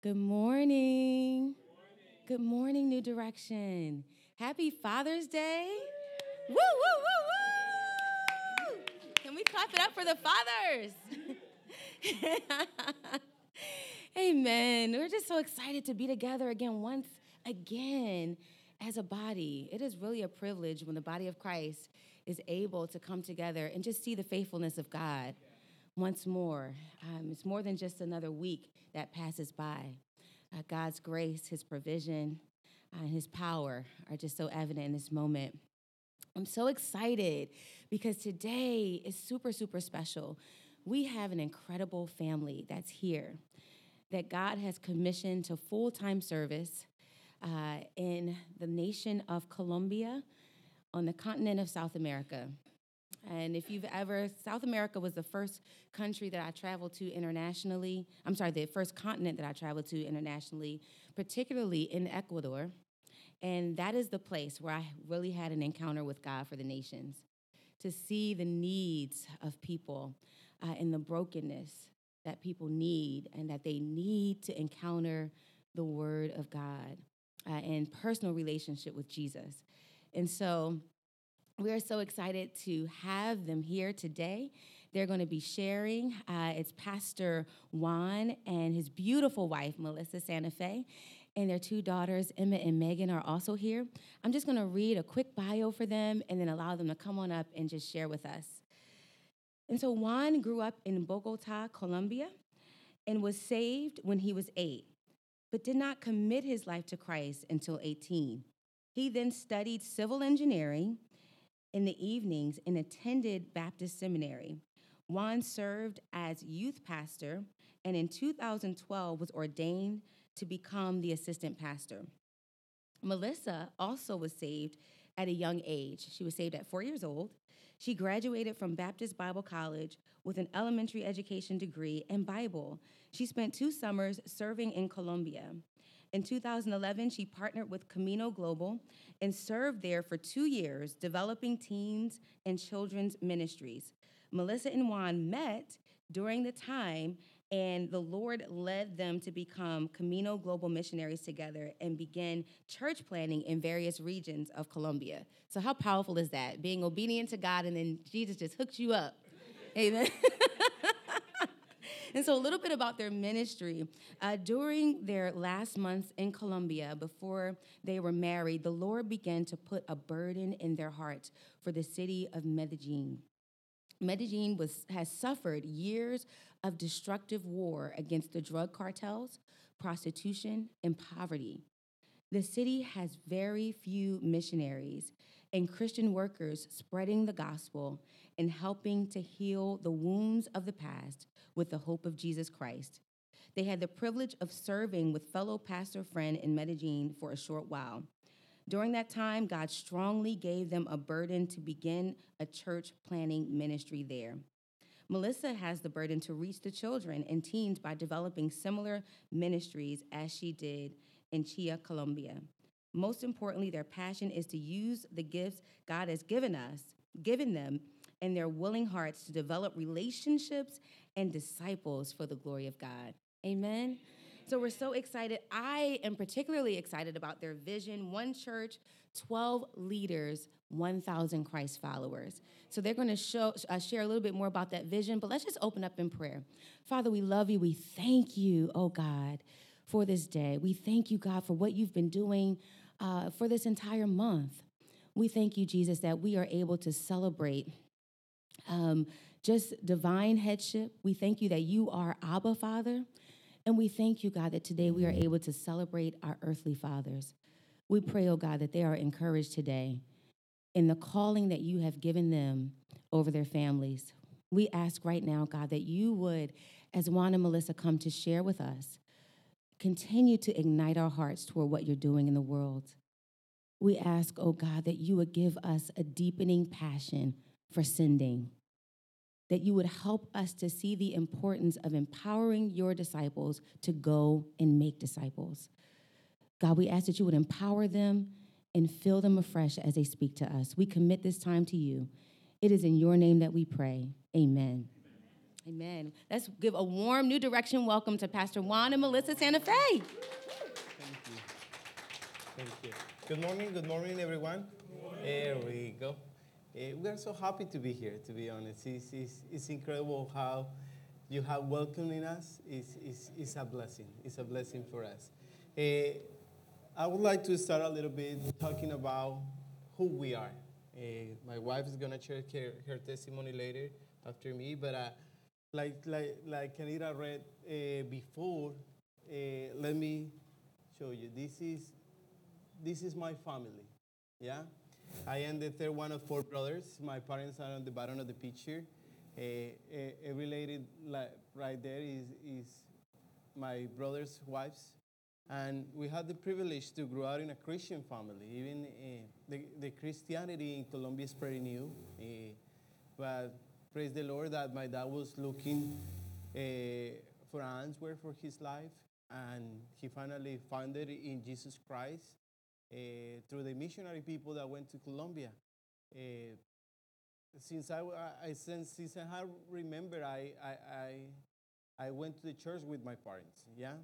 Good morning. Good morning, New Direction. Happy Father's Day. Woo, woo, woo, woo. Can we clap it up for the fathers? Amen. We're just so excited to be together again, once again, as a body. It is really a privilege when the body of Christ is able to come together and just see the faithfulness of God once more. Um, it's more than just another week that passes by. Uh, God's grace, His provision, uh, and His power are just so evident in this moment. I'm so excited because today is super, super special. We have an incredible family that's here that God has commissioned to full time service uh, in the nation of Colombia on the continent of South America. And if you've ever, South America was the first country that I traveled to internationally. I'm sorry, the first continent that I traveled to internationally, particularly in Ecuador. And that is the place where I really had an encounter with God for the nations to see the needs of people uh, and the brokenness that people need, and that they need to encounter the Word of God uh, and personal relationship with Jesus. And so, we are so excited to have them here today. They're going to be sharing. Uh, it's Pastor Juan and his beautiful wife, Melissa Santa Fe, and their two daughters, Emma and Megan, are also here. I'm just going to read a quick bio for them and then allow them to come on up and just share with us. And so Juan grew up in Bogota, Colombia, and was saved when he was eight, but did not commit his life to Christ until 18. He then studied civil engineering in the evenings and attended Baptist Seminary. Juan served as youth pastor and in 2012 was ordained to become the assistant pastor. Melissa also was saved at a young age. She was saved at four years old. She graduated from Baptist Bible College with an elementary education degree and Bible. She spent two summers serving in Colombia. In 2011, she partnered with Camino Global and served there for two years, developing teens and children's ministries. Melissa and Juan met during the time, and the Lord led them to become Camino Global missionaries together and begin church planting in various regions of Colombia. So, how powerful is that? Being obedient to God, and then Jesus just hooked you up. Amen. And so, a little bit about their ministry. Uh, during their last months in Colombia, before they were married, the Lord began to put a burden in their hearts for the city of Medellin. Medellin was, has suffered years of destructive war against the drug cartels, prostitution, and poverty. The city has very few missionaries and Christian workers spreading the gospel and helping to heal the wounds of the past with the hope of Jesus Christ. They had the privilege of serving with fellow pastor friend in Medellin for a short while. During that time, God strongly gave them a burden to begin a church planting ministry there. Melissa has the burden to reach the children and teens by developing similar ministries as she did in Chía, Colombia. Most importantly, their passion is to use the gifts God has given us, given them, and their willing hearts to develop relationships and disciples for the glory of God. Amen. So we're so excited. I am particularly excited about their vision one church, 12 leaders, 1,000 Christ followers. So they're going to show, uh, share a little bit more about that vision, but let's just open up in prayer. Father, we love you. We thank you, oh God, for this day. We thank you, God, for what you've been doing uh, for this entire month. We thank you, Jesus, that we are able to celebrate um, just divine headship. We thank you that you are Abba, Father. And we thank you, God, that today we are able to celebrate our earthly fathers. We pray, oh God, that they are encouraged today in the calling that you have given them over their families. We ask right now, God, that you would, as Juan and Melissa come to share with us, continue to ignite our hearts toward what you're doing in the world. We ask, oh God, that you would give us a deepening passion for sending, that you would help us to see the importance of empowering your disciples to go and make disciples. God, we ask that you would empower them and fill them afresh as they speak to us. We commit this time to you. It is in your name that we pray. Amen. Amen. Let's give a warm new direction welcome to Pastor Juan and Melissa Santa Fe. Thank you. Thank you. Good morning, good morning, everyone. There we go. Uh, we are so happy to be here, to be honest. It's, it's, it's incredible how you have welcoming us. It's, it's, it's a blessing. It's a blessing for us. Uh, I would like to start a little bit talking about who we are. Uh, my wife is going to share her, her testimony later after me, but uh, like, like, like Anita read uh, before, let me show you. This is, this is my family. Yeah? I am the third one of four brothers. My parents are on the bottom of the picture. Uh, uh, related right there is, is my brother's wives. And we had the privilege to grow up in a Christian family. Even uh, the, the Christianity in Colombia is pretty new. Uh, but praise the Lord that my dad was looking uh, for an answer for his life. And he finally found it in Jesus Christ uh, through the missionary people that went to Colombia. Uh, since I, I, since, since I remember, I, I, I, I went to the church with my parents, yeah?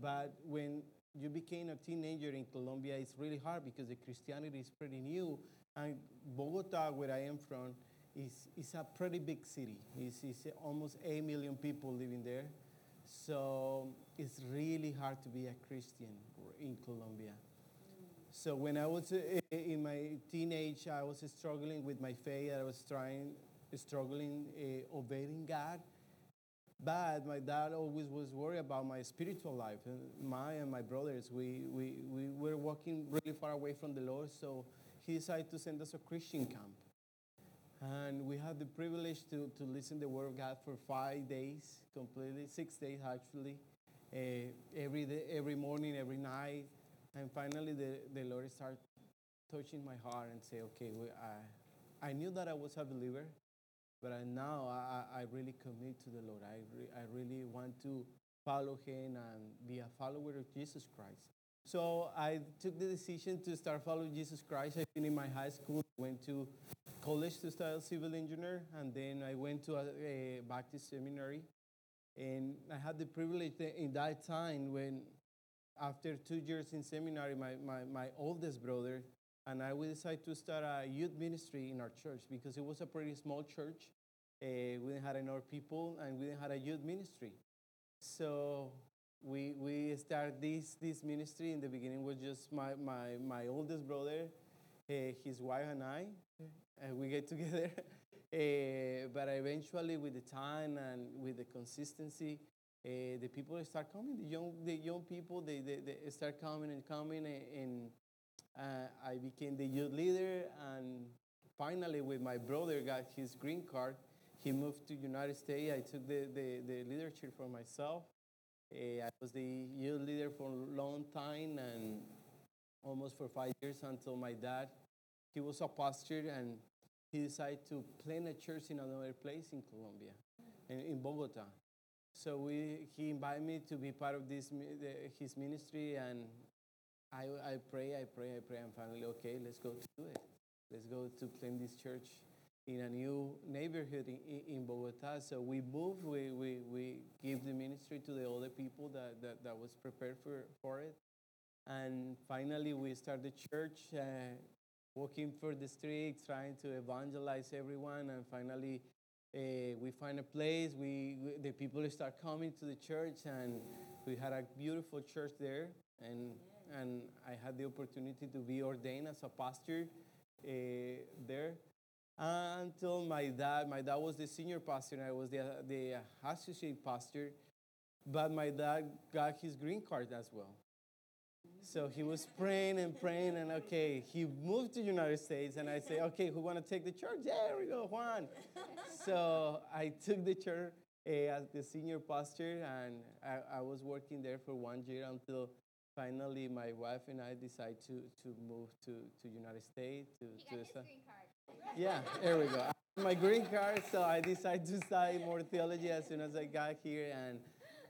But when you became a teenager in Colombia, it's really hard because the Christianity is pretty new. And Bogota, where I am from, is, is a pretty big city. It's, it's almost 8 million people living there. So it's really hard to be a Christian in Colombia. So when I was uh, in my teenage, I was struggling with my faith. I was trying, struggling, uh, obeying God. But my dad always was worried about my spiritual life. And my and my brothers, we, we, we were walking really far away from the Lord. So he decided to send us a Christian camp. And we had the privilege to, to listen to the Word of God for five days, completely, six days actually, uh, every, day, every morning, every night. And finally, the, the Lord started touching my heart and say, okay, I, I knew that I was a believer, but I, now I, I really commit to the Lord. I, re, I really want to follow Him and be a follower of Jesus Christ. So I took the decision to start following Jesus Christ. I finished my high school, went to college to study civil engineer, and then I went to a, a Baptist seminary. And I had the privilege in that time when, after two years in seminary, my, my, my oldest brother and I we decided to start a youth ministry in our church because it was a pretty small church. Uh, we didn't have enough people, and we didn't have a youth ministry. So we we started this this ministry. In the beginning, was just my my my oldest brother, uh, his wife, and I and we get together. uh, but eventually, with the time and with the consistency, uh, the people start coming. The young, the young people, they, they, they start coming and coming. And, uh, I became the youth leader. And finally, with my brother got his green card, he moved to United States. I took the, the, the leadership for myself. Uh, I was the youth leader for a long time and almost for five years until my dad he was a pastor and he decided to plant a church in another place in Colombia, in, in Bogota. So we, he invited me to be part of this, his ministry, and I, I pray, I pray, I pray, and finally, okay, let's go to do it. Let's go to plant this church in a new neighborhood in, in Bogota. So we moved, we, we, we give the ministry to the other people that, that, that was prepared for, for it. And finally, we started the church. Uh, walking through the streets, trying to evangelize everyone, and finally uh, we find a place. We, we, the people start coming to the church, and we had a beautiful church there, and and I had the opportunity to be ordained as a pastor uh, there. Until my dad, my dad was the senior pastor, and I was the, the associate pastor. But my dad got his green card as well. So he was praying and praying, and okay, he moved to the United States, and I say, okay, who want to take the church? There we go, Juan. so I took the church uh, as the senior pastor, and I, I, was working there for one year until finally my wife and I decided to, to move to, to United States. To, he to green card. Yeah, there we go. my green card, so I decided to study more theology as soon as I got here, and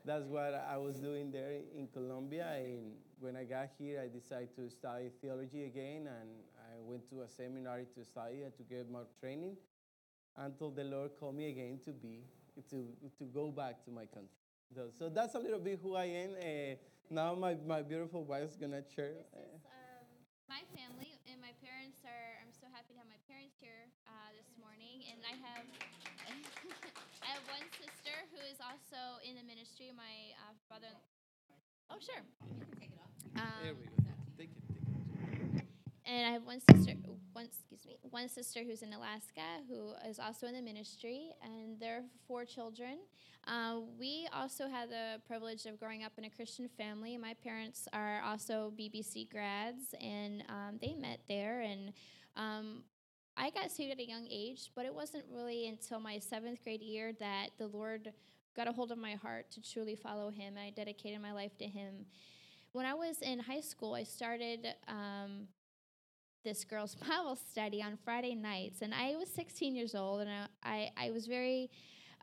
that's what I was doing there in Colombia. And when I got here, I decided to study theology again, and I went to a seminary to study and to get more training until the Lord called me again to be to, to go back to my country. So, so that's a little bit who I am. Uh, now my, my beautiful wife is gonna share. This is um, my family, and my parents are. I'm so happy to have my parents here uh, this morning, and I have I have one sister who is also in the ministry. My uh, brother. Oh sure. There Um, we go. Take it, take it. and I have one sister, one excuse me, one sister who's in Alaska who is also in the ministry, and there are four children. Uh, we also had the privilege of growing up in a Christian family. My parents are also BBC grads, and um, they met there. And um, I got saved at a young age, but it wasn't really until my seventh grade year that the Lord got a hold of my heart to truly follow Him. And I dedicated my life to Him. When I was in high school, I started um, this girls' Bible study on Friday nights, and I was 16 years old, and I, I, I was very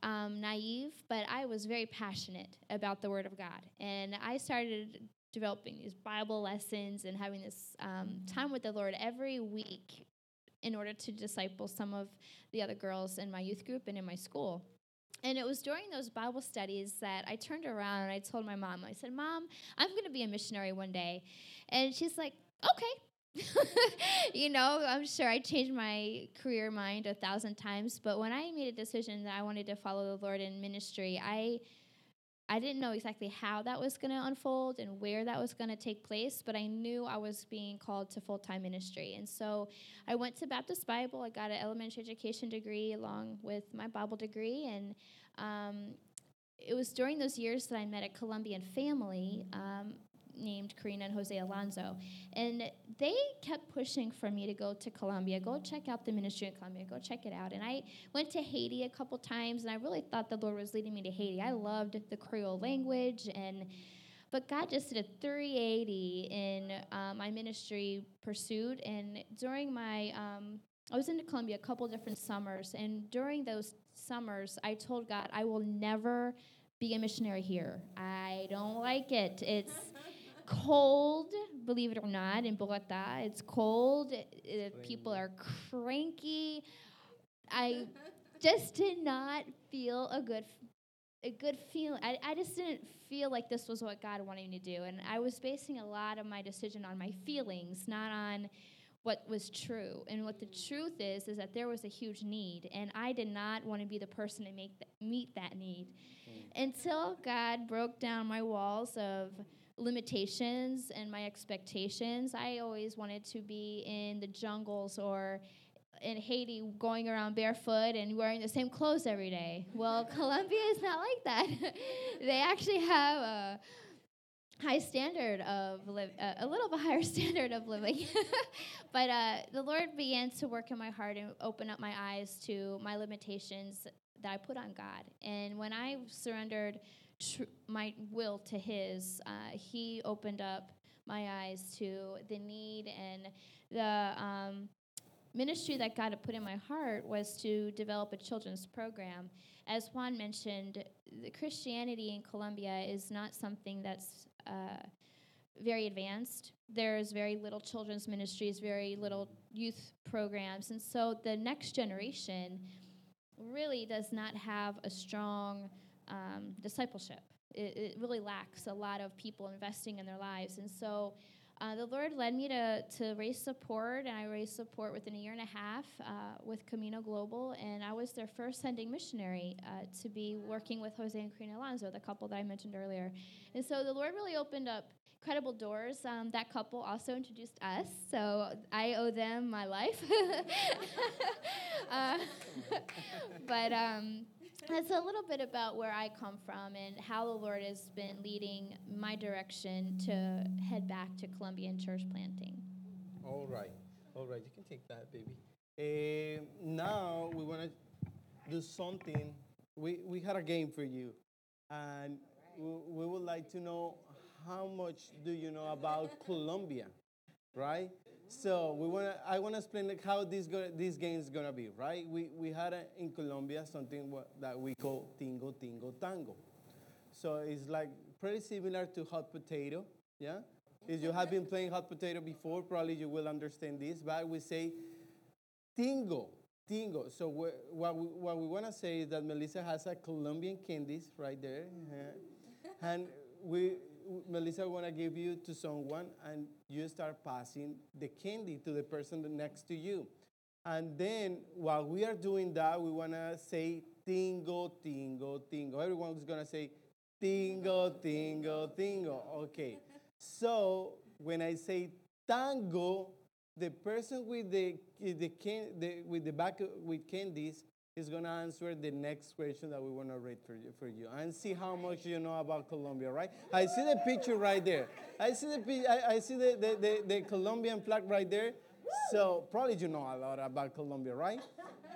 um, naive, but I was very passionate about the Word of God, and I started developing these Bible lessons and having this um, time with the Lord every week in order to disciple some of the other girls in my youth group and in my school. And it was during those Bible studies that I turned around and I told my mom, I said, Mom, I'm going to be a missionary one day. And she's like, okay. you know, I'm sure I changed my career mind a thousand times, but when I made a decision that I wanted to follow the Lord in ministry, I I didn't know exactly how that was going to unfold and where that was going to take place, but I knew I was being called to full time ministry. And so I went to Baptist Bible. I got an elementary education degree along with my Bible degree. And um, it was during those years that I met a Colombian family um, named Karina and Jose Alonso. And they kept pushing for me to go to Colombia, go check out the ministry in Colombia, go check it out. And I went to Haiti a couple times, and I really thought the Lord was leading me to Haiti. I loved the Creole language, and but God just did a 380 in uh, my ministry pursuit. And during my, um, I was in Colombia a couple different summers, and during those summers, I told God, I will never be a missionary here. I don't like it. It's cold, believe it or not, in Bogota. It's cold. Uh, people are cranky. I just did not feel a good a good feeling. I, I just didn't feel like this was what God wanted me to do. And I was basing a lot of my decision on my feelings, not on what was true. And what the truth is, is that there was a huge need. And I did not want to be the person to make th- meet that need. Until God broke down my walls of limitations and my expectations, I always wanted to be in the jungles or in Haiti going around barefoot and wearing the same clothes every day. Well, Colombia is not like that. they actually have a high standard of live, uh, a little bit higher standard of living. but uh, the Lord began to work in my heart and open up my eyes to my limitations that I put on God. And when I surrendered tr- my will to His, uh, He opened up my eyes to the need and the um, ministry that God had put in my heart was to develop a children's program. As Juan mentioned, the Christianity in Colombia is not something that's uh, very advanced. There's very little children's ministries, very little youth programs, and so the next generation really does not have a strong um, discipleship. It, it really lacks a lot of people investing in their lives, and so uh, the Lord led me to, to raise support, and I raised support within a year and a half uh, with Camino Global, and I was their first sending missionary uh, to be working with Jose and Karina Alonso, the couple that I mentioned earlier. And so the Lord really opened up credible doors. Um, that couple also introduced us, so I owe them my life. Uh, but um, that's a little bit about where I come from and how the Lord has been leading my direction to head back to Colombian church planting. All right, all right, you can take that, baby. Uh, now we want to do something. We, we had a game for you, and we, we would like to know how much do you know about Colombia, right? So we want I want to explain like how this go, this game is gonna be, right? We we had a, in Colombia something that we call tingo tingo tango. So it's like pretty similar to hot potato, yeah. If you have been playing hot potato before, probably you will understand this. But we say tingo, Tingo. So what we, what we want to say is that Melissa has a Colombian candies right there, and we Melissa I want to give you to someone, and you start passing the candy to the person next to you. And then while we are doing that, we want to say tingo, tingo, tingo. Everyone's going to say tingo, tingo, tingo. Okay. So when I say tango, the person with the, the, the with the back with candies is going to answer the next question that we want to read for you, for you and see how much you know about Colombia, right? I see the picture right there. I see the, I, I see the, the, the, the Colombian flag right there. So probably you know a lot about Colombia, right?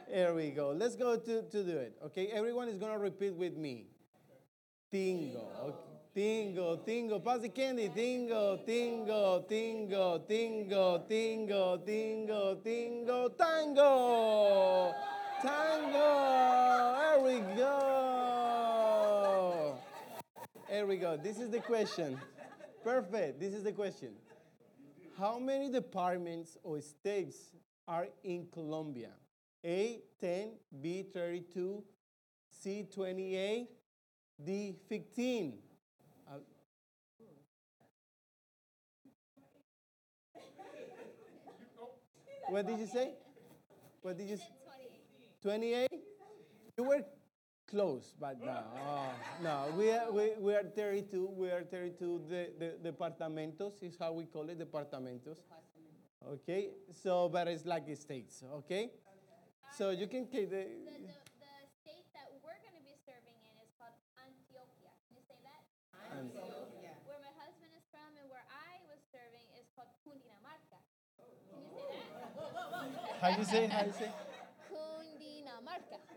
There we go. Let's go to, to do it. Okay, everyone is going to repeat with me. Tingo. Okay. Tingo, tingo, pass the candy. Tingo, tingo, tingo, tingo, tingo, tingo, tingo, tango. Tango. There we go. There we go. This is the question. Perfect. This is the question. How many departments or states are in Colombia? A, 10, B, 32, C, 28, D, 15. Uh, what did you say? What did you say? 28. You were close, but no. Oh, no, we are, we, we are 32. We are 32. The, the departamentos is how we call it, departamentos. Okay, so, but it's like the states, okay? So you can take the. The, the, the state that we're going to be serving in is called Antioquia. Can you say that? Antioquia. Where my husband is from and where I was serving is called Cundinamarca. Can you say that? How you say? How you say?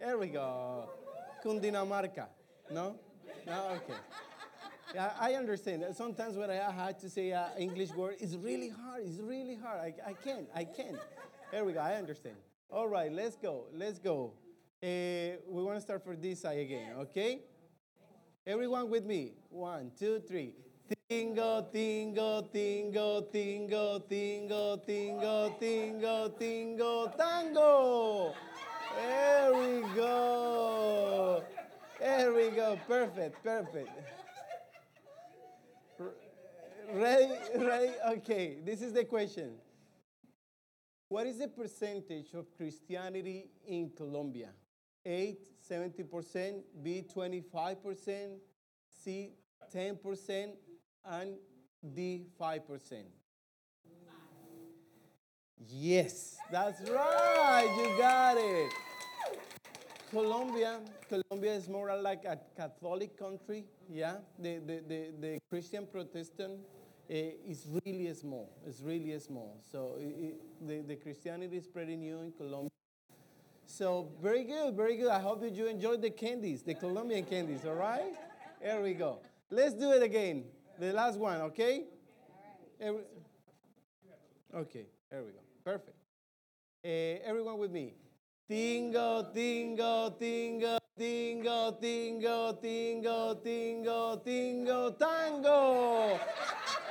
There we go. Cundinamarca. No? No? Okay. Yeah, I understand. Sometimes when I had to say an English word, it's really hard. It's really hard. I, I can't. I can't. There we go. I understand. All right, let's go. Let's go. Uh, we want to start for this side again, okay? Everyone with me. One, two, three. Tingo, tingo, tingo, tingo, tingo, tingo, tingo, tingo, tango. There we go. There we go. Perfect, perfect. Ready? Ready? Okay, this is the question. What is the percentage of Christianity in Colombia? 8, 70%, B, 25%, C, 10%, and D, 5%. Yes, that's right, you got it. Colombia, Colombia is more like a Catholic country, yeah. The, the, the, the Christian Protestant uh, is really small. It's really small. So it, the, the Christianity is pretty new in Colombia. So very good, very good. I hope that you enjoyed the candies, the Colombian candies, all right? There we go. Let's do it again. The last one, okay? Every, okay, there we go. Perfect. Uh, everyone with me. Tingo, tingo, tingo, tingo, tingo, tingo, tingo, tingo, tango.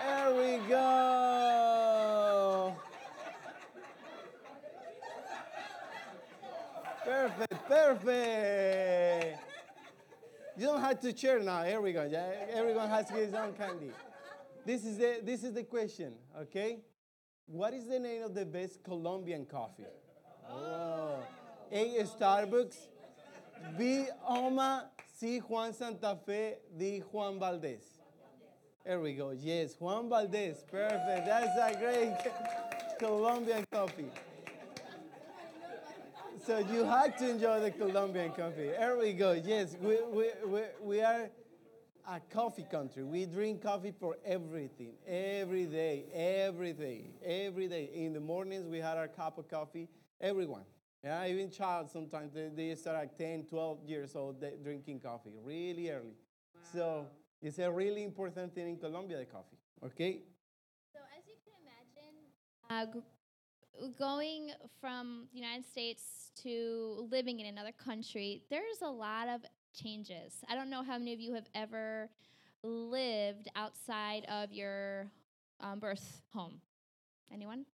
There we go. Perfect, perfect. You don't have to cheer now. Here we go. Everyone has his own candy. This is the this is the question. Okay, what is the name of the best Colombian coffee? Oh. A. Starbucks. B. Oma. C. Juan Santa Fe. D. Juan Valdez. There we go. Yes, Juan Valdez. Perfect. That's a great Colombian coffee. So you had to enjoy the Colombian coffee. There we go. Yes, we, we, we, we are a coffee country. We drink coffee for everything, every day, every day, every day. In the mornings, we had our cup of coffee. Everyone. Yeah, even child sometimes they, they start at 10, 12 years old drinking coffee really early. Wow. So it's a really important thing in Colombia, the coffee. Okay? So as you can imagine, uh, going from the United States to living in another country, there's a lot of changes. I don't know how many of you have ever lived outside of your um, birth home. Anyone?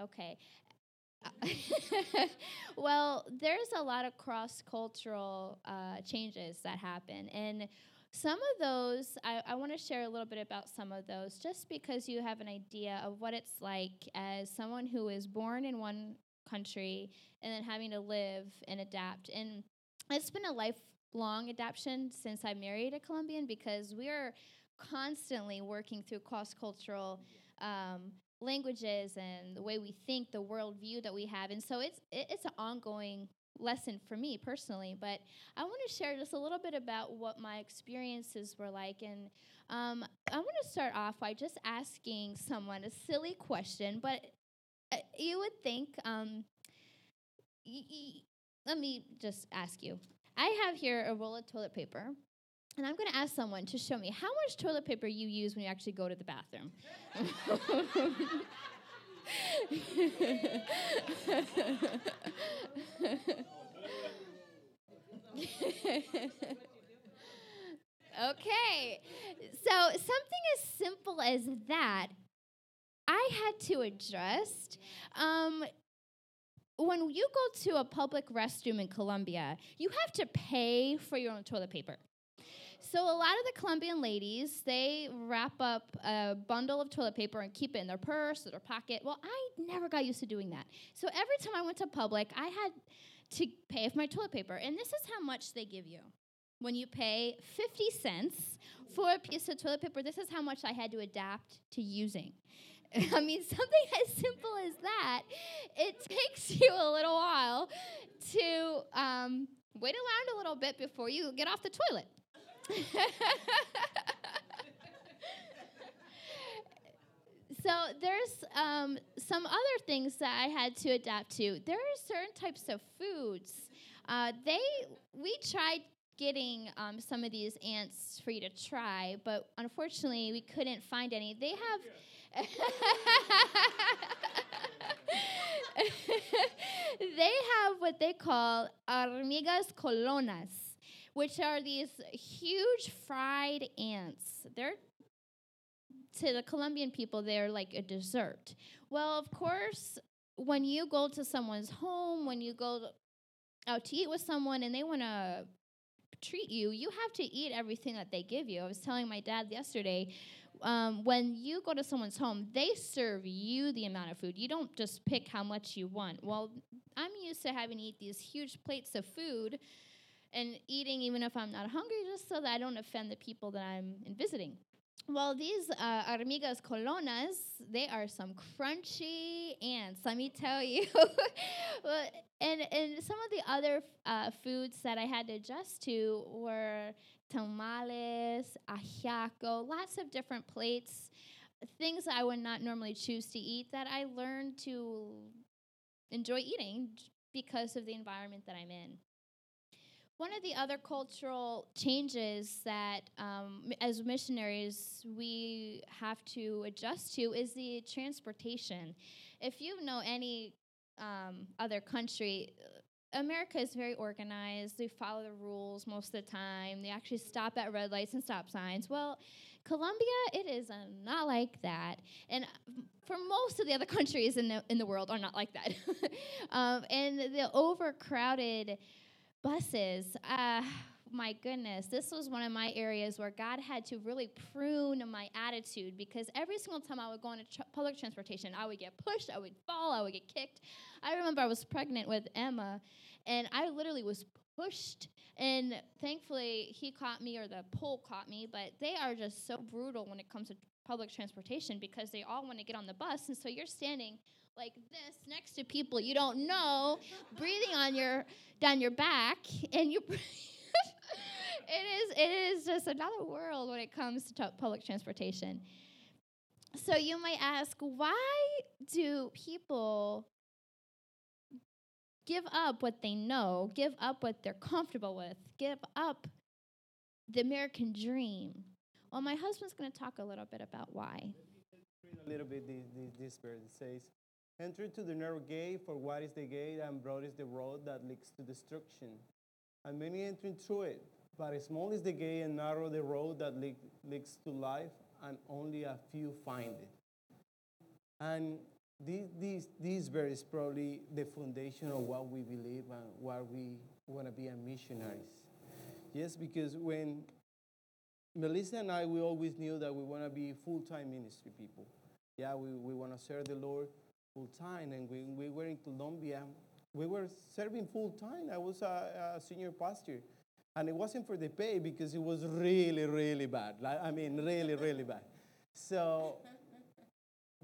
Okay. well, there's a lot of cross cultural uh, changes that happen. And some of those, I, I want to share a little bit about some of those just because you have an idea of what it's like as someone who is born in one country and then having to live and adapt. And it's been a lifelong adaptation since I married a Colombian because we are constantly working through cross cultural. Um, languages and the way we think, the worldview that we have. And so it's it, it's an ongoing lesson for me personally. But I want to share just a little bit about what my experiences were like. And um, I want to start off by just asking someone a silly question, but uh, you would think. Um, let me just ask you. I have here a roll of toilet paper. And I'm going to ask someone to show me how much toilet paper you use when you actually go to the bathroom. okay, so something as simple as that, I had to adjust. Um, when you go to a public restroom in Colombia, you have to pay for your own toilet paper. So a lot of the Colombian ladies, they wrap up a bundle of toilet paper and keep it in their purse or their pocket. Well, I never got used to doing that. So every time I went to public, I had to pay for my toilet paper. And this is how much they give you. When you pay 50 cents for a piece of toilet paper, this is how much I had to adapt to using. I mean, something as simple as that, it takes you a little while to um, wait around a little bit before you get off the toilet. so there's um, some other things that I had to adapt to. There are certain types of foods. Uh, they we tried getting um, some of these ants for you to try, but unfortunately we couldn't find any. They have. They have what they call hormigas culonas which are these huge fried ants. They're to the Colombian people, they're like a dessert. Well, of course, when you go to someone's home, when you go out to eat with someone and they want to treat you, you have to eat everything that they give you. I was telling my dad yesterday, um, when you go to someone's home, they serve you the amount of food. You don't just pick how much you want. Well, I'm used to having to eat these huge plates of food and eating even if I'm not hungry, just so that I don't offend the people that I'm visiting. Well, these uh, hormigas culonas, they are some crunchy ants, let me tell you. and, and some of the other uh, foods that I had to adjust to were tamales, ajiaco, lots of different plates, things I would not normally choose to eat that I learned to enjoy eating because of the environment that I'm in. One of the other cultural changes that, um, as missionaries, we have to adjust to is the transportation. If you know any um, other country, America is very organized. They follow the rules most of the time. They actually stop at red lights and stop signs. Well, Colombia, it is uh, not like that. And for most of the other countries in the, in the world are not like that. um, and the overcrowded buses. Uh, my goodness, this was one of my areas where God had to really prune my attitude because every single time I would go on tr- public transportation, I would get pushed, I would fall, I would get kicked. I remember I was pregnant with Emma, and I literally was pushed. And thankfully, he caught me, or the pole caught me, but they are just so brutal when it comes to public transportation because they all want to get on the bus. And so you're standing like this next to people you don't know, breathing on your down your back, and you. it is it is just another world when it comes to t- public transportation. So you might ask, why do people give up what they know, give up what they're comfortable with, give up the American dream? Well, my husband's going to talk a little bit about why. A little bit this, this verse. Says, Enter to the narrow gate, for wide is the gate, and broad is the road that leads to destruction. And many enter through it. But small is the gate, and narrow the road that leads to life, and only a few find it. And this, this, this verse is probably the foundation of what we believe and what we want to be as missionaries. Yes, because when Melissa and I, we always knew that we want to be full time ministry people. Yeah, we, we want to serve the Lord full time. And when we were in Colombia, we were serving full time. I was a, a senior pastor. And it wasn't for the pay because it was really, really bad. Like, I mean, really, really bad. So,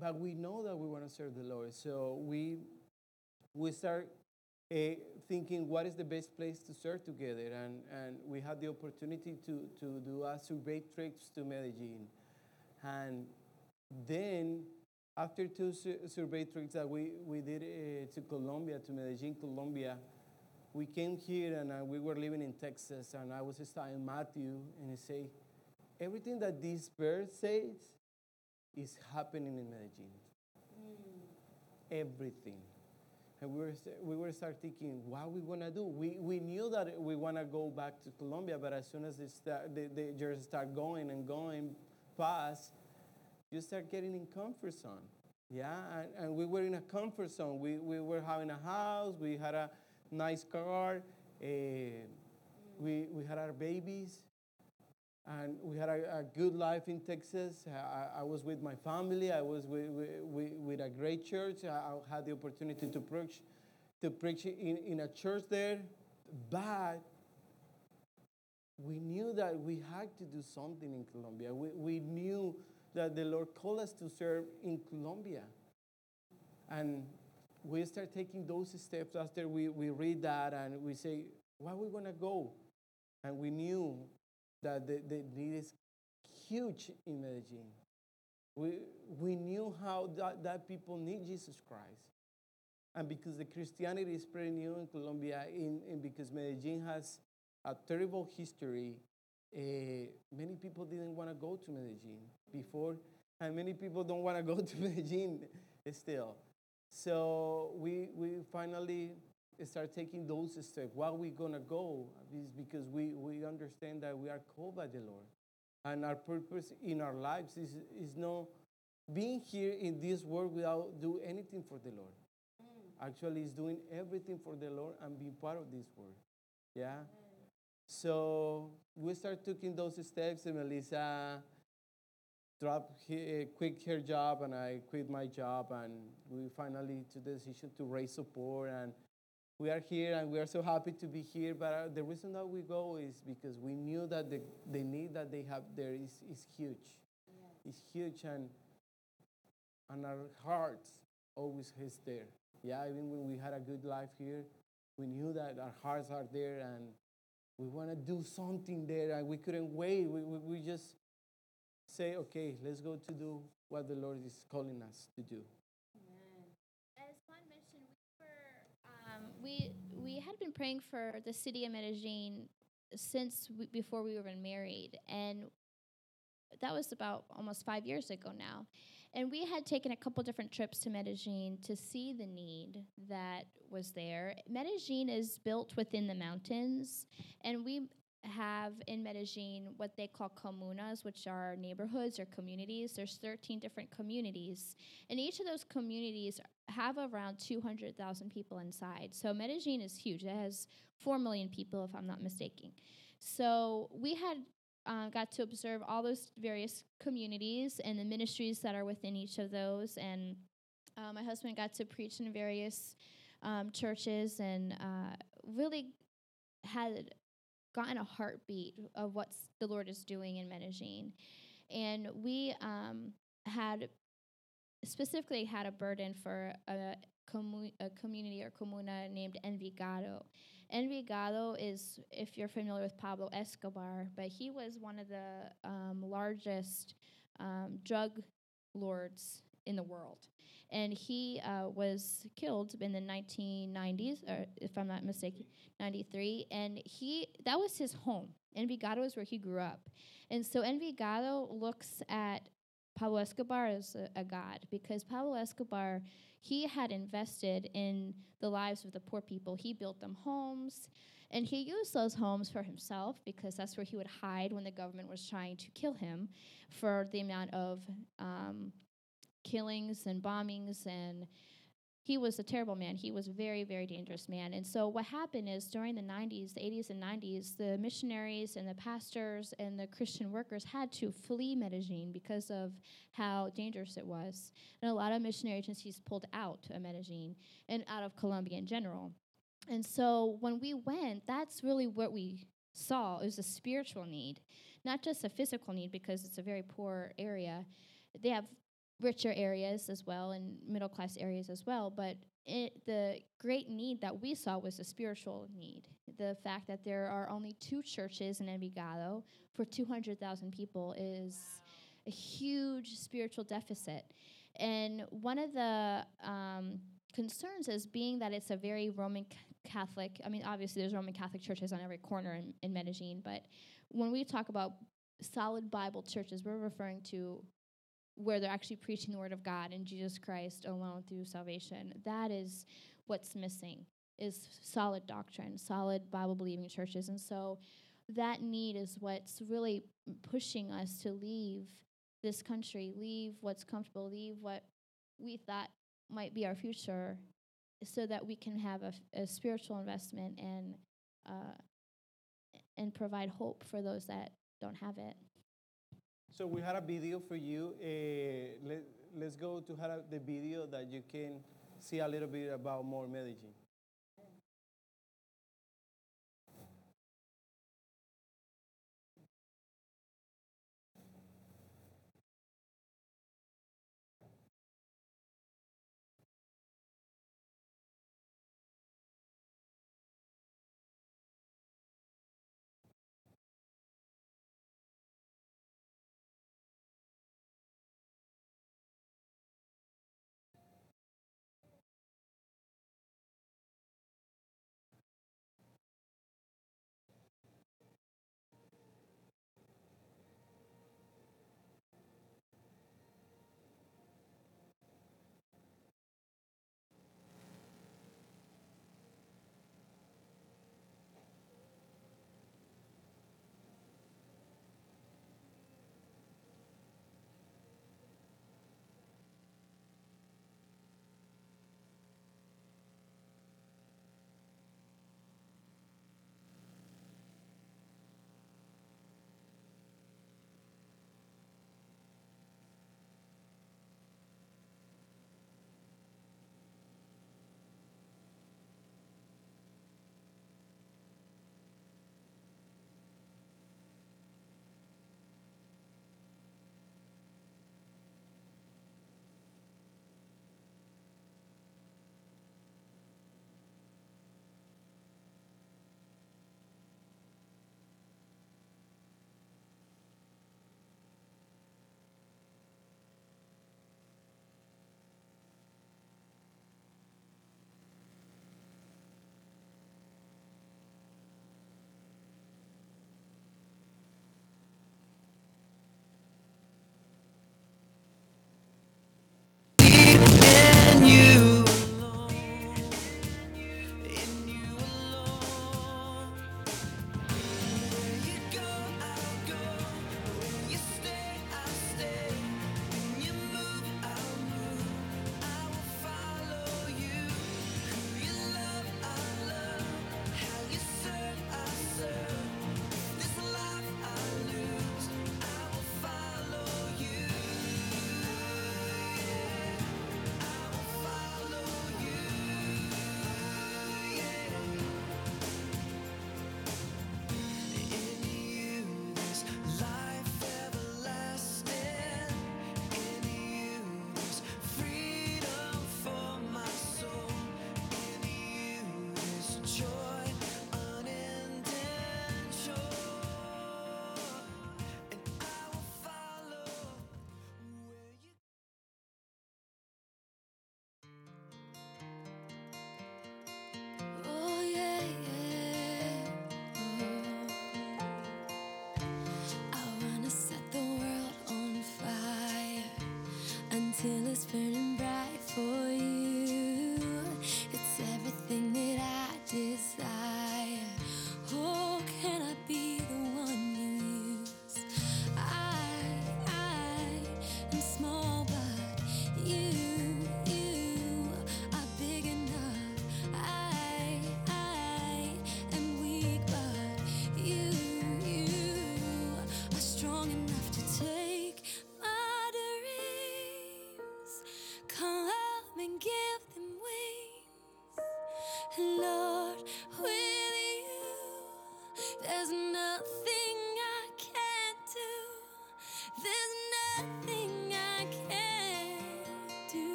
but we know that we want to serve the Lord. So we, we start uh, thinking what is the best place to serve together. And, and we had the opportunity to, to do a survey trips to Medellin. And then after two su- survey trips that we, we did uh, to Colombia, to Medellin, Colombia, we came here and uh, we were living in Texas and I was studying Matthew and he say, everything that this verse says is happening in Medellin. Everything. And we were, we were start thinking, what are we gonna do? We, we knew that we wanna go back to Colombia, but as soon as they start, they, they just start going and going fast, you start getting in comfort zone. Yeah, and, and we were in a comfort zone. We, we were having a house, we had a nice car, uh, we, we had our babies, and we had a, a good life in Texas. I, I, was with my family. I was with, with, with a great church. I, I, had the opportunity to preach, to preach in, in a church there, but we knew that we had to do something in Colombia. We, we knew that the Lord called us to serve in Colombia. And we start taking those steps after we, we read that and we say, where are we going to go? And we knew that the, the need is huge in Medellin. We, we knew how that, that people need Jesus Christ. And because the Christianity is pretty new in Colombia, in, in because Medellin has a terrible history, uh, many people didn't want to go to Medellin before, and many people don't want to go to Medellin still. So we, we finally start taking those steps. Why are we going to go? Is because we, we understand that we are called by the Lord. And our purpose in our lives is, is not being here in this world without do anything for the Lord. Mm. Actually, is doing everything for the Lord and being part of this world. Yeah? Mm. So we start taking those steps, and Melissa dropped, he, quit her job, and I quit my job, and we finally took the decision to raise support and we are here and we are so happy to be here. But uh, the reason that we go is because we knew that the, the need that they have there is, is huge. Yeah. It's huge, and, and our hearts always is there. Yeah, even when we had a good life here, we knew that our hearts are there and we want to do something there, and we couldn't wait. We, we, we just say, okay, let's go to do what the Lord is calling us to do. As Juan mentioned, um, we we had been praying for the city of Medellin since we, before we were married, and that was about almost five years ago now. And we had taken a couple different trips to Medellin to see the need that was there. Medellin is built within the mountains, and we have in Medellin what they call comunas, which are neighborhoods or communities. There's 13 different communities, and each of those communities have around 200,000 people inside. So Medellin is huge. It has 4 million people, if I'm not mistaken. So we had uh, got to observe all those various communities and the ministries that are within each of those. And uh, my husband got to preach in various um, churches and uh, really had gotten a heartbeat of what the Lord is doing in Medellin. And we um, had specifically had a burden for a, a community or comuna named Envigado. Envigado is, if you're familiar with Pablo Escobar, but he was one of the um, largest um, drug lords in the world. And he uh, was killed in the 1990s, or if I'm not mistaken, 93. And he that was his home. Envigado is where he grew up. And so Envigado looks at Pablo Escobar as a, a, god because Pablo Escobar, he had invested in the lives of the poor people. He built them homes, and he used those homes for himself because that's where he would hide when the government was trying to kill him for the amount of um, killings and bombings and he was a terrible man. He was a very, very dangerous man. And so what happened is during the 90s, the 80s and 90s, the missionaries and the pastors and the Christian workers had to flee Medellin because of how dangerous it was. And a lot of missionary agencies pulled out of Medellin and out of Colombia in general. And so when we went, that's really what we saw. It was a spiritual need, not just a physical need because it's a very poor area. They have richer areas as well and middle class areas as well but it, the great need that we saw was a spiritual need. The fact that there are only two churches in envigado for 200000 people is a huge spiritual deficit. And one of the um, concerns is being that it's a very roman catholic i mean obviously there's roman catholic churches on every corner in, in medellin but when we talk about solid bible churches we're referring to where they're actually preaching the word of God and Jesus Christ alone through salvation. That is what's missing is solid doctrine, solid Bible believing churches. And so that need is what's really pushing us to leave this country, leave what's comfortable, leave what we thought might be our future so that we can have a, a spiritual investment and uh, and provide hope for those that don't have it. So we had a video for you. Uh, let, let's go to have the video that you can see a little bit about more Medellin.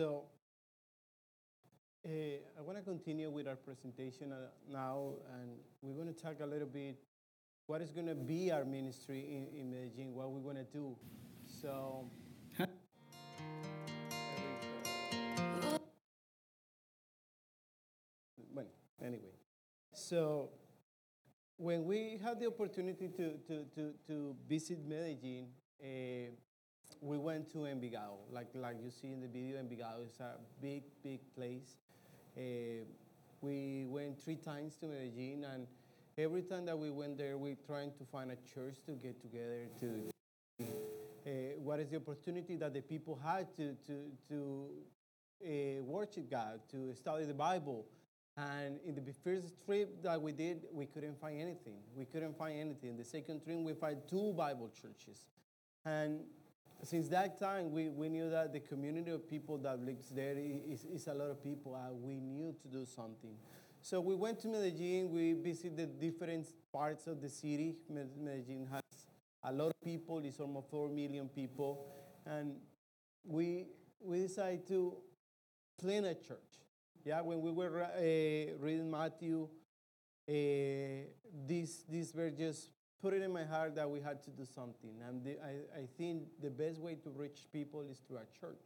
So, uh, I want to continue with our presentation uh, now, and we're going to talk a little bit what is going to be our ministry in, in Medellin, what we're going to do. So, there we anyway, so when we had the opportunity to, to, to, to visit Medellin, uh, we went to Envigado. Like, like you see in the video, Envigado is a big, big place. Uh, we went three times to Medellin, and every time that we went there, we trying to find a church to get together to. Uh, what is the opportunity that the people had to to to uh, worship God, to study the Bible, and in the first trip that we did, we couldn't find anything. We couldn't find anything. The second trip, we found two Bible churches, and since that time, we, we knew that the community of people that lives there is, is a lot of people, and we knew to do something. So we went to Medellin. We visited different parts of the city. Medellin has a lot of people. It's almost four million people, and we we decided to plant a church. Yeah, when we were uh, reading Matthew, uh, this this verse just put it in my heart that we had to do something. And the, I, I think the best way to reach people is through a church.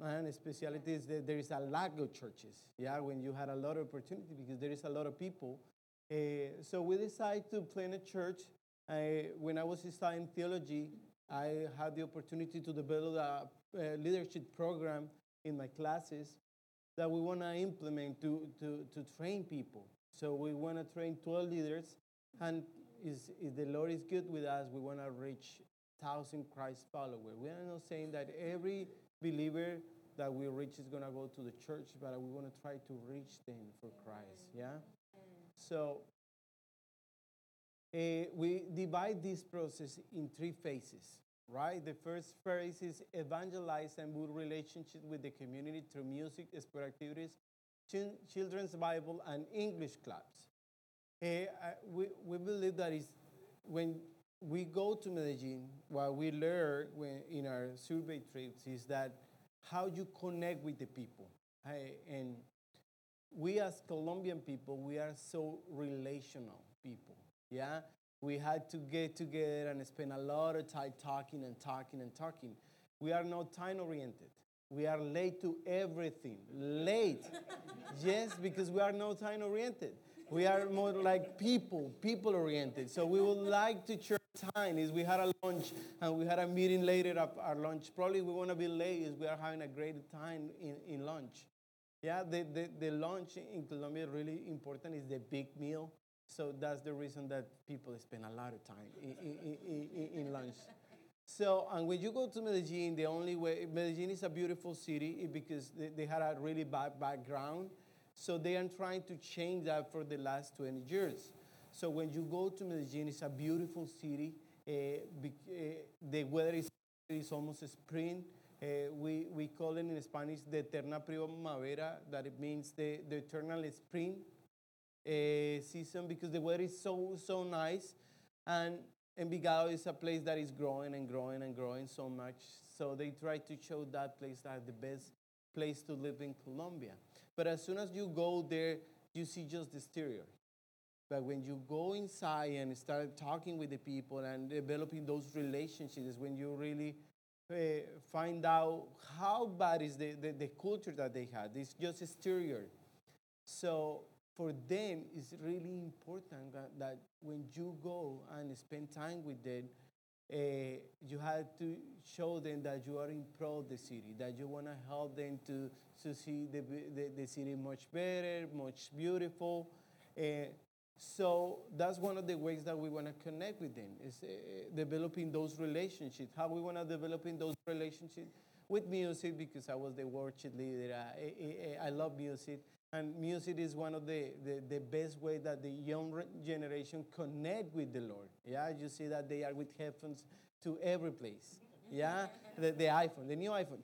And speciality is that there is a lack of churches. Yeah, when you had a lot of opportunity because there is a lot of people. Uh, so we decided to plant a church. I, when I was studying theology, I had the opportunity to develop a, a leadership program in my classes that we want to implement to, to, to train people. So we want to train 12 leaders, and is, if the Lord is good with us, we want to reach thousand Christ followers. We are not saying that every believer that we reach is going to go to the church, but we want to try to reach them for Christ. Yeah. So uh, we divide this process in three phases. Right? The first phase is evangelize and build relationship with the community through music, sport activities, children's Bible, and English clubs. Uh, we, we believe that is when we go to Medellin, what we learn when, in our survey trips is that how you connect with the people. I, and we as Colombian people, we are so relational people. Yeah? We had to get together and spend a lot of time talking and talking and talking. We are not time oriented. We are late to everything. Late. yes, because we are not time oriented. We are more like people, people oriented. So we would like to share time is we had a lunch and we had a meeting later at our lunch. Probably we want to be late is we are having a great time in, in lunch. Yeah, the, the, the lunch in Colombia really important is the big meal. So that's the reason that people spend a lot of time in, in, in, in lunch. So, and when you go to Medellin, the only way, Medellin is a beautiful city because they, they had a really bad background. So they are trying to change that for the last 20 years. So when you go to Medellin, it's a beautiful city. Uh, the weather is, almost spring. Uh, we, we call it in Spanish the eterna primavera, that it means the, the eternal spring season because the weather is so, so nice. And Envigado is a place that is growing and growing and growing so much. So they try to show that place as the best place to live in Colombia. But as soon as you go there, you see just the exterior. But when you go inside and start talking with the people and developing those relationships, when you really uh, find out how bad is the, the, the, culture that they had. It's just exterior. So for them, it's really important that, that when you go and spend time with them, uh, you have to show them that you are in pro of the city, that you want to help them to, to see the, the, the city much better, much beautiful. Uh, so that's one of the ways that we want to connect with them is uh, developing those relationships. How we want to develop in those relationships with music because I was the worship leader. I, I, I love music. And music is one of the, the, the best way that the young generation connect with the Lord. Yeah, you see that they are with headphones to every place. Yeah, the, the iPhone, the new iPhone.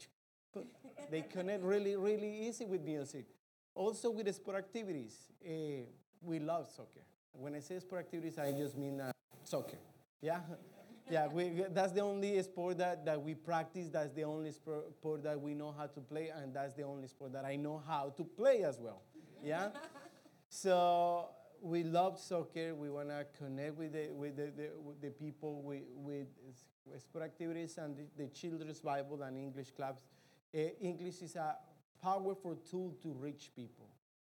They connect really, really easy with music. Also with sport activities. Uh, we love soccer. When I say sport activities, I just mean uh, soccer. Yeah, yeah, we, that's the only sport that, that we practice. That's the only sport that we know how to play, and that's the only sport that I know how to play as well. Yeah? so we love soccer. We want to connect with the, with the, the, with the people with, with sport activities and the, the children's Bible and English clubs. Uh, English is a powerful tool to reach people,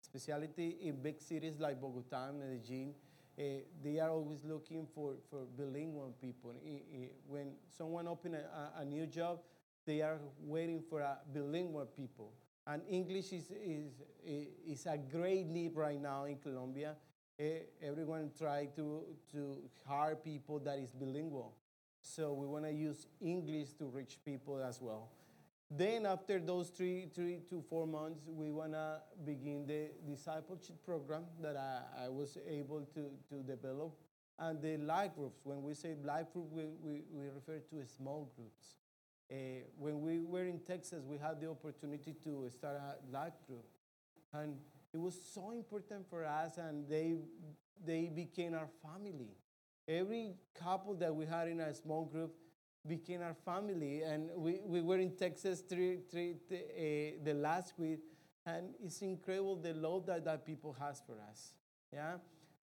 especially in big cities like Bogota and Medellin uh, they are always looking for, for bilingual people. when someone opens a, a, new job, they are waiting for a bilingual people. And English is, is, is a great need right now in Colombia. Uh, everyone try to, to hire people that is bilingual. So we want to use English to reach people as well. Then, after those three, three to four months, we want to begin the discipleship program that I, I, was able to, to develop. And the life groups, when we say life group, we, we, we refer to small groups. Uh, when we were in Texas, we had the opportunity to start a life group. And it was so important for us, and they, they became our family. Every couple that we had in a small group, became our family. And we, we were in Texas three, three, uh, the last week, and it's incredible the love that, that people has for us. Yeah?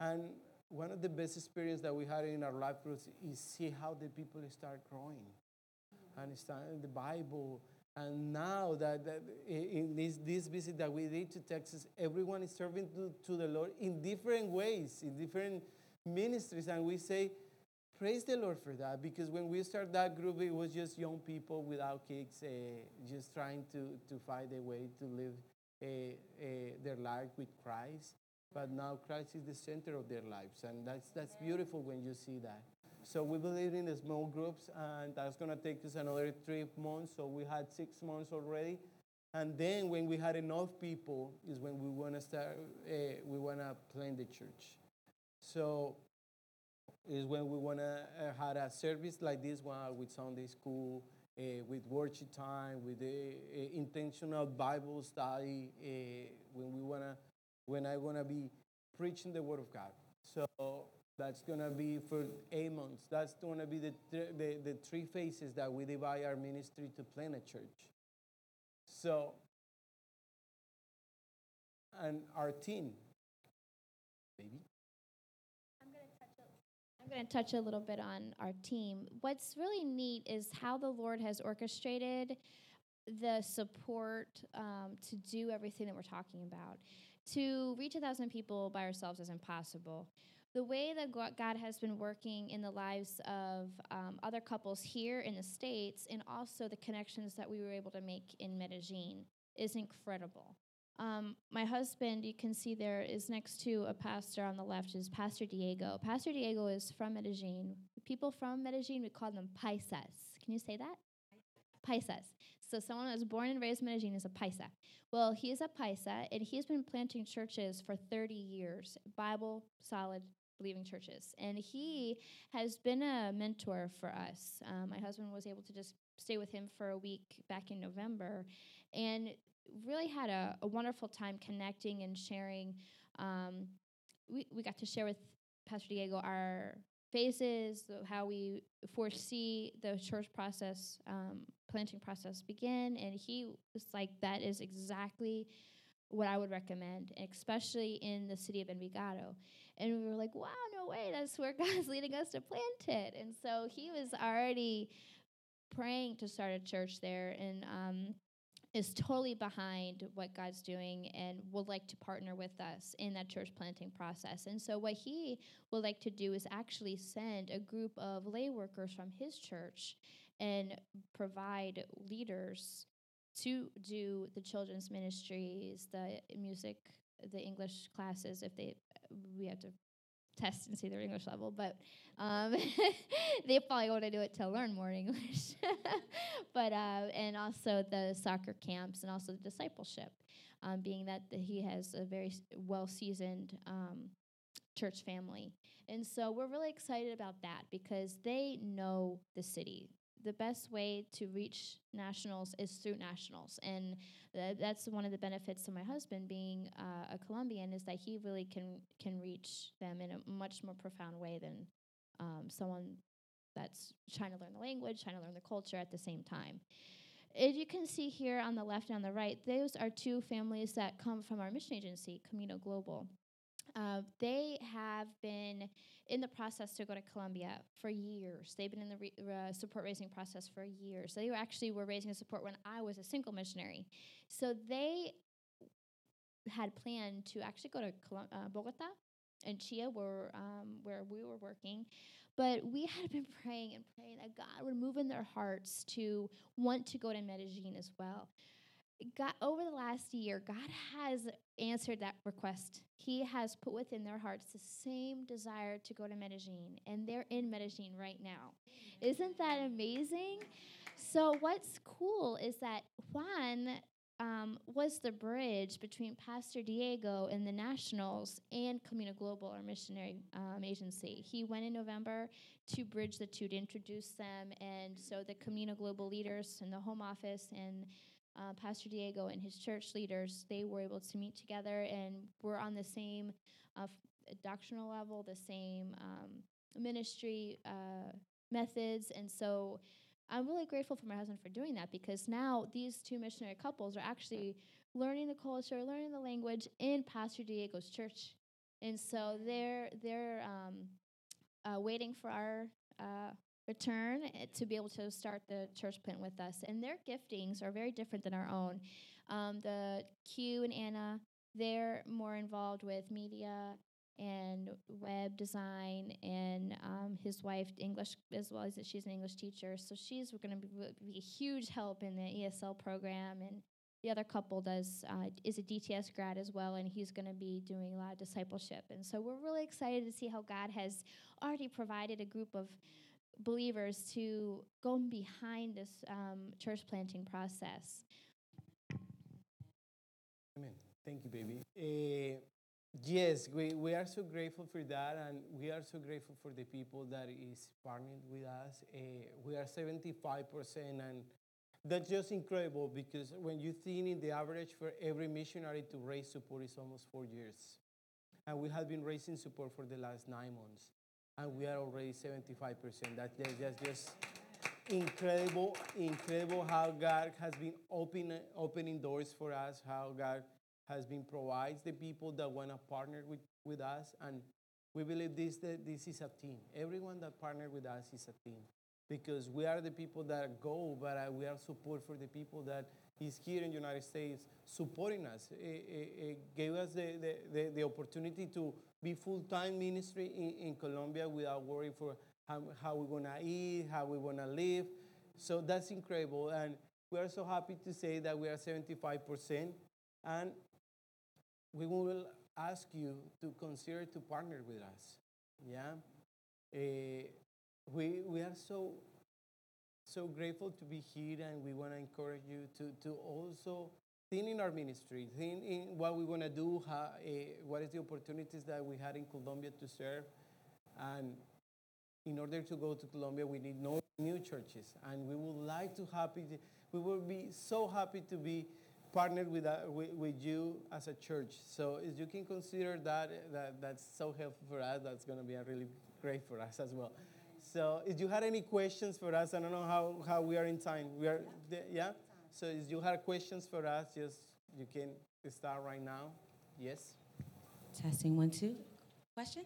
And one of the best experiences that we had in our life groups is see how the people start growing and studying the Bible. And now that, that in this, this visit that we did to Texas, everyone is serving to, to the Lord in different ways, in different ministries. And we say, praise the Lord for that because when we started that group, it was just young people without kids, uh, just trying to, to find a way to live uh, uh, their life with Christ. But now Christ is the center of their lives, and that's, that's beautiful when you see that. So we believe in the small groups, and that's going to take us another three months. So we had six months already. And then when we had enough people is when we want to start, we want to plan the church. So is when we want to uh, have a service like this one with Sunday school, uh, with worship time, with the uh, intentional Bible study, uh, when we want to, when I want to be preaching the Word of God. So that's going to be for eight months. That's going to be the, the, the three phases that we divide our ministry to plan a church. So, and our team, baby. Going to touch a little bit on our team. What's really neat is how the Lord has orchestrated the support um, to do everything that we're talking about. To reach a thousand people by ourselves is impossible. The way that God has been working in the lives of um, other couples here in the States and also the connections that we were able to make in Medellin is incredible. Um, my husband, you can see there, is next to a pastor on the left, is Pastor Diego. Pastor Diego is from Medellin. People from Medellin, we call them paisas. Can you say that? Paisas. So someone that was born and raised in Medellin is a paisa. Well, he is a paisa, and he's been planting churches for 30 years, Bible, solid, believing churches. And he has been a mentor for us. Um, my husband was able to just stay with him for a week back in November. And really had a, a wonderful time connecting and sharing. Um, we, we got to share with Pastor Diego our phases, how we foresee the church process, um, planting process begin. And he was like, that is exactly what I would recommend, especially in the city of Envigado. And we were like, wow, no way, that's where God's leading us to plant it. And so he was already praying to start a church there. And um, is totally behind what God's doing and would like to partner with us in that church planting process. And so, what he would like to do is actually send a group of lay workers from his church and provide leaders to do the children's ministries, the music, the English classes, if they we have to test and see their English level, but um, they probably want to do it to learn more English. but uh, and also the soccer camps and also the discipleship, um, being that he has a very well seasoned um, church family, and so we're really excited about that because they know the city the best way to reach nationals is through nationals and th- that's one of the benefits to my husband being uh, a colombian is that he really can can reach them in a much more profound way than um, someone that's trying to learn the language, trying to learn the culture at the same time. As you can see here on the left and on the right, those are two families that come from our mission agency, Camino Global. Uh, they have been in the process to go to Colombia for years. They've been in the re- uh, support raising process for years. They were actually were raising support when I was a single missionary. So they had planned to actually go to Colom- uh, Bogota and Chia, where um, where we were working. But we had been praying and praying that God would move in their hearts to want to go to Medellin as well. God, over the last year, God has answered that request. He has put within their hearts the same desire to go to Medellin, and they're in Medellin right now. Isn't that amazing? So, what's cool is that Juan um, was the bridge between Pastor Diego and the Nationals and Camino Global, our missionary um, agency. He went in November to bridge the two, to introduce them, and so the Camino Global leaders and the home office and uh, Pastor Diego and his church leaders, they were able to meet together and we're on the same uh, doctrinal level, the same um, ministry uh, methods. And so I'm really grateful for my husband for doing that because now these two missionary couples are actually learning the culture, learning the language in Pastor Diego's church. And so they're, they're um, uh, waiting for our uh, return eh, to be able to start the church plant with us. And their giftings are very different than our own. Um, the Q and Anna, they're more involved with media and web design, and um, his wife English as well as she's an English teacher. So she's going to be, be a huge help in the ESL program. And the other couple does uh, is a DTS grad as well, and he's going to be doing a lot of discipleship. And so we're really excited to see how God has already provided a group of believers to go behind this um, church planting process. Amen. Thank you, baby. Uh, yes, we, we are so grateful for that, and we are so grateful for the people that is partnering with us. Uh, we are 75%, and that's just incredible because when you think in the average for every missionary to raise support is almost four years. And we have been raising support for the last nine months, and we are already 75%. That's just, just, just incredible, incredible how God has been open, opening doors for us, how God has been provides the people that want to partner with, with us. And we believe this, that this is a team. Everyone that partnered with us is a team because we are the people that go, but uh, we are support for the people that is here in the United States supporting us. It, it, it gave us the, the, the, the opportunity to be full-time ministry in, in Colombia without worrying for how, how we're going to eat, how we're going to live. So that's incredible. And we are so happy to say that we are 75%. And we will ask you to consider to partner with us. Yeah? Uh, we, we are so, so grateful to be here, and we want to encourage you to, to also think in our ministry, think in what we want to do, how, uh, what is the opportunities that we had in Colombia to serve. And in order to go to Colombia, we need no new churches, and we would like to happy. We will be so happy to be partnered with, uh, with, with, you as a church. So if you can consider that, that that's so helpful for us, that's going to be really great for us as well. So if you had any questions for us, I don't know how, how we are in time. We are, yeah? So if you have questions for us, just you can start right now. Yes? Testing one, two. Question?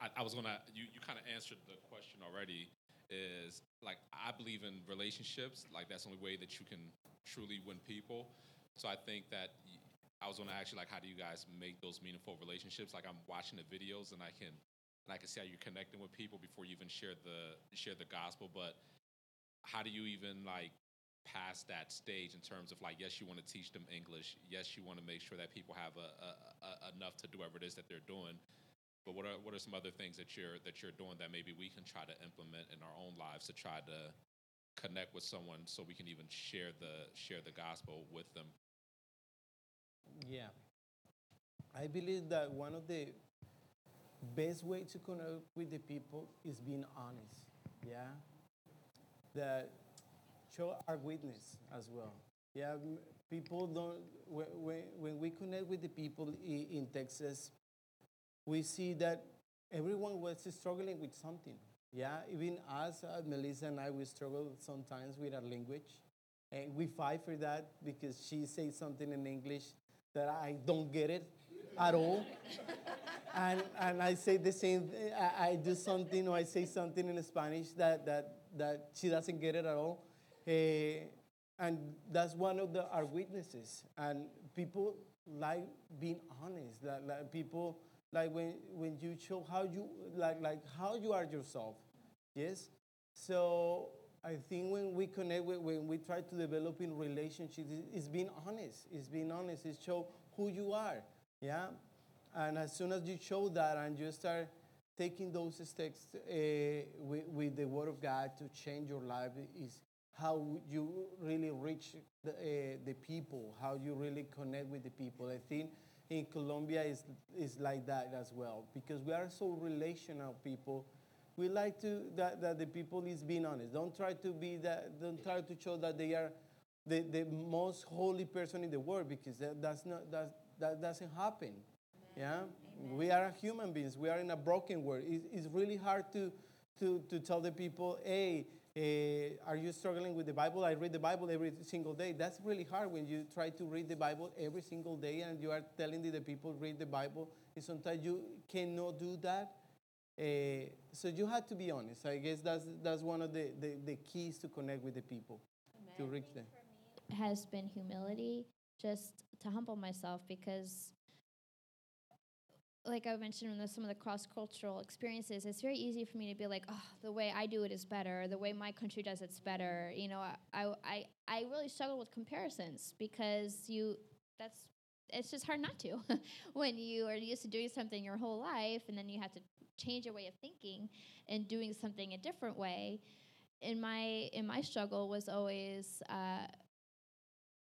I, I was gonna. You, you kind of answered the question already. Is like I believe in relationships. Like that's the only way that you can truly win people. So I think that I was gonna ask you like, how do you guys make those meaningful relationships? Like I'm watching the videos and I can and I can see how you're connecting with people before you even share the share the gospel. But how do you even like pass that stage in terms of like yes you want to teach them english yes you want to make sure that people have a, a, a, enough to do whatever it is that they're doing but what are what are some other things that you're that you're doing that maybe we can try to implement in our own lives to try to connect with someone so we can even share the share the gospel with them yeah i believe that one of the best way to connect with the people is being honest yeah that show our witness as well Yeah, people don't, when, when, we connect with the people in Texas, we see that everyone was struggling with something. Yeah, even us, uh, Melissa and I, we struggle sometimes with our language. And we fight for that because she says something in English that I don't get it at all. and, and I say the same, I, I do something or I say something in Spanish that, that, that she doesn't get it at all. Eh, and that's one of the, our weaknesses. And people like being honest. Like, like people like when, when you show how you like like how you are yourself. Yes. So I think when we connect, when we try to develop in relationships, it's being honest. It's being honest. It's show who you are. Yeah. And as soon as you show that and you start taking those steps uh, with, with the Word of God to change your life, is how you really reach the, uh, the people, how you really connect with the people. I think in Colombia is is like that as well because we are so relational people. We like to that, that the people is being honest. Don't try to be that. Don't try to show that they are the, the most holy person in the world because that, that's not that that doesn't happen. Yeah, we are human beings. We are in a broken world. It's, really hard to, to, to tell the people, hey, eh, are you struggling with the Bible? I read the Bible every single day. That's really hard when you try to read the Bible every single day and you are telling the, people read the Bible. And sometimes you cannot do that. Eh, so you have to be honest. I guess that's, that's one of the, the, the keys to connect with the people, to reach them. has been humility, just to humble myself because, like I mentioned in the, some of the cross cultural experiences, it's very easy for me to be like, oh, the way I do it is better, the way my country does it's better. You know, I, I, I really struggle with comparisons because you, that's, it's just hard not to when you are used to doing something your whole life and then you have to change your way of thinking and doing something a different way. In my in my struggle was always uh,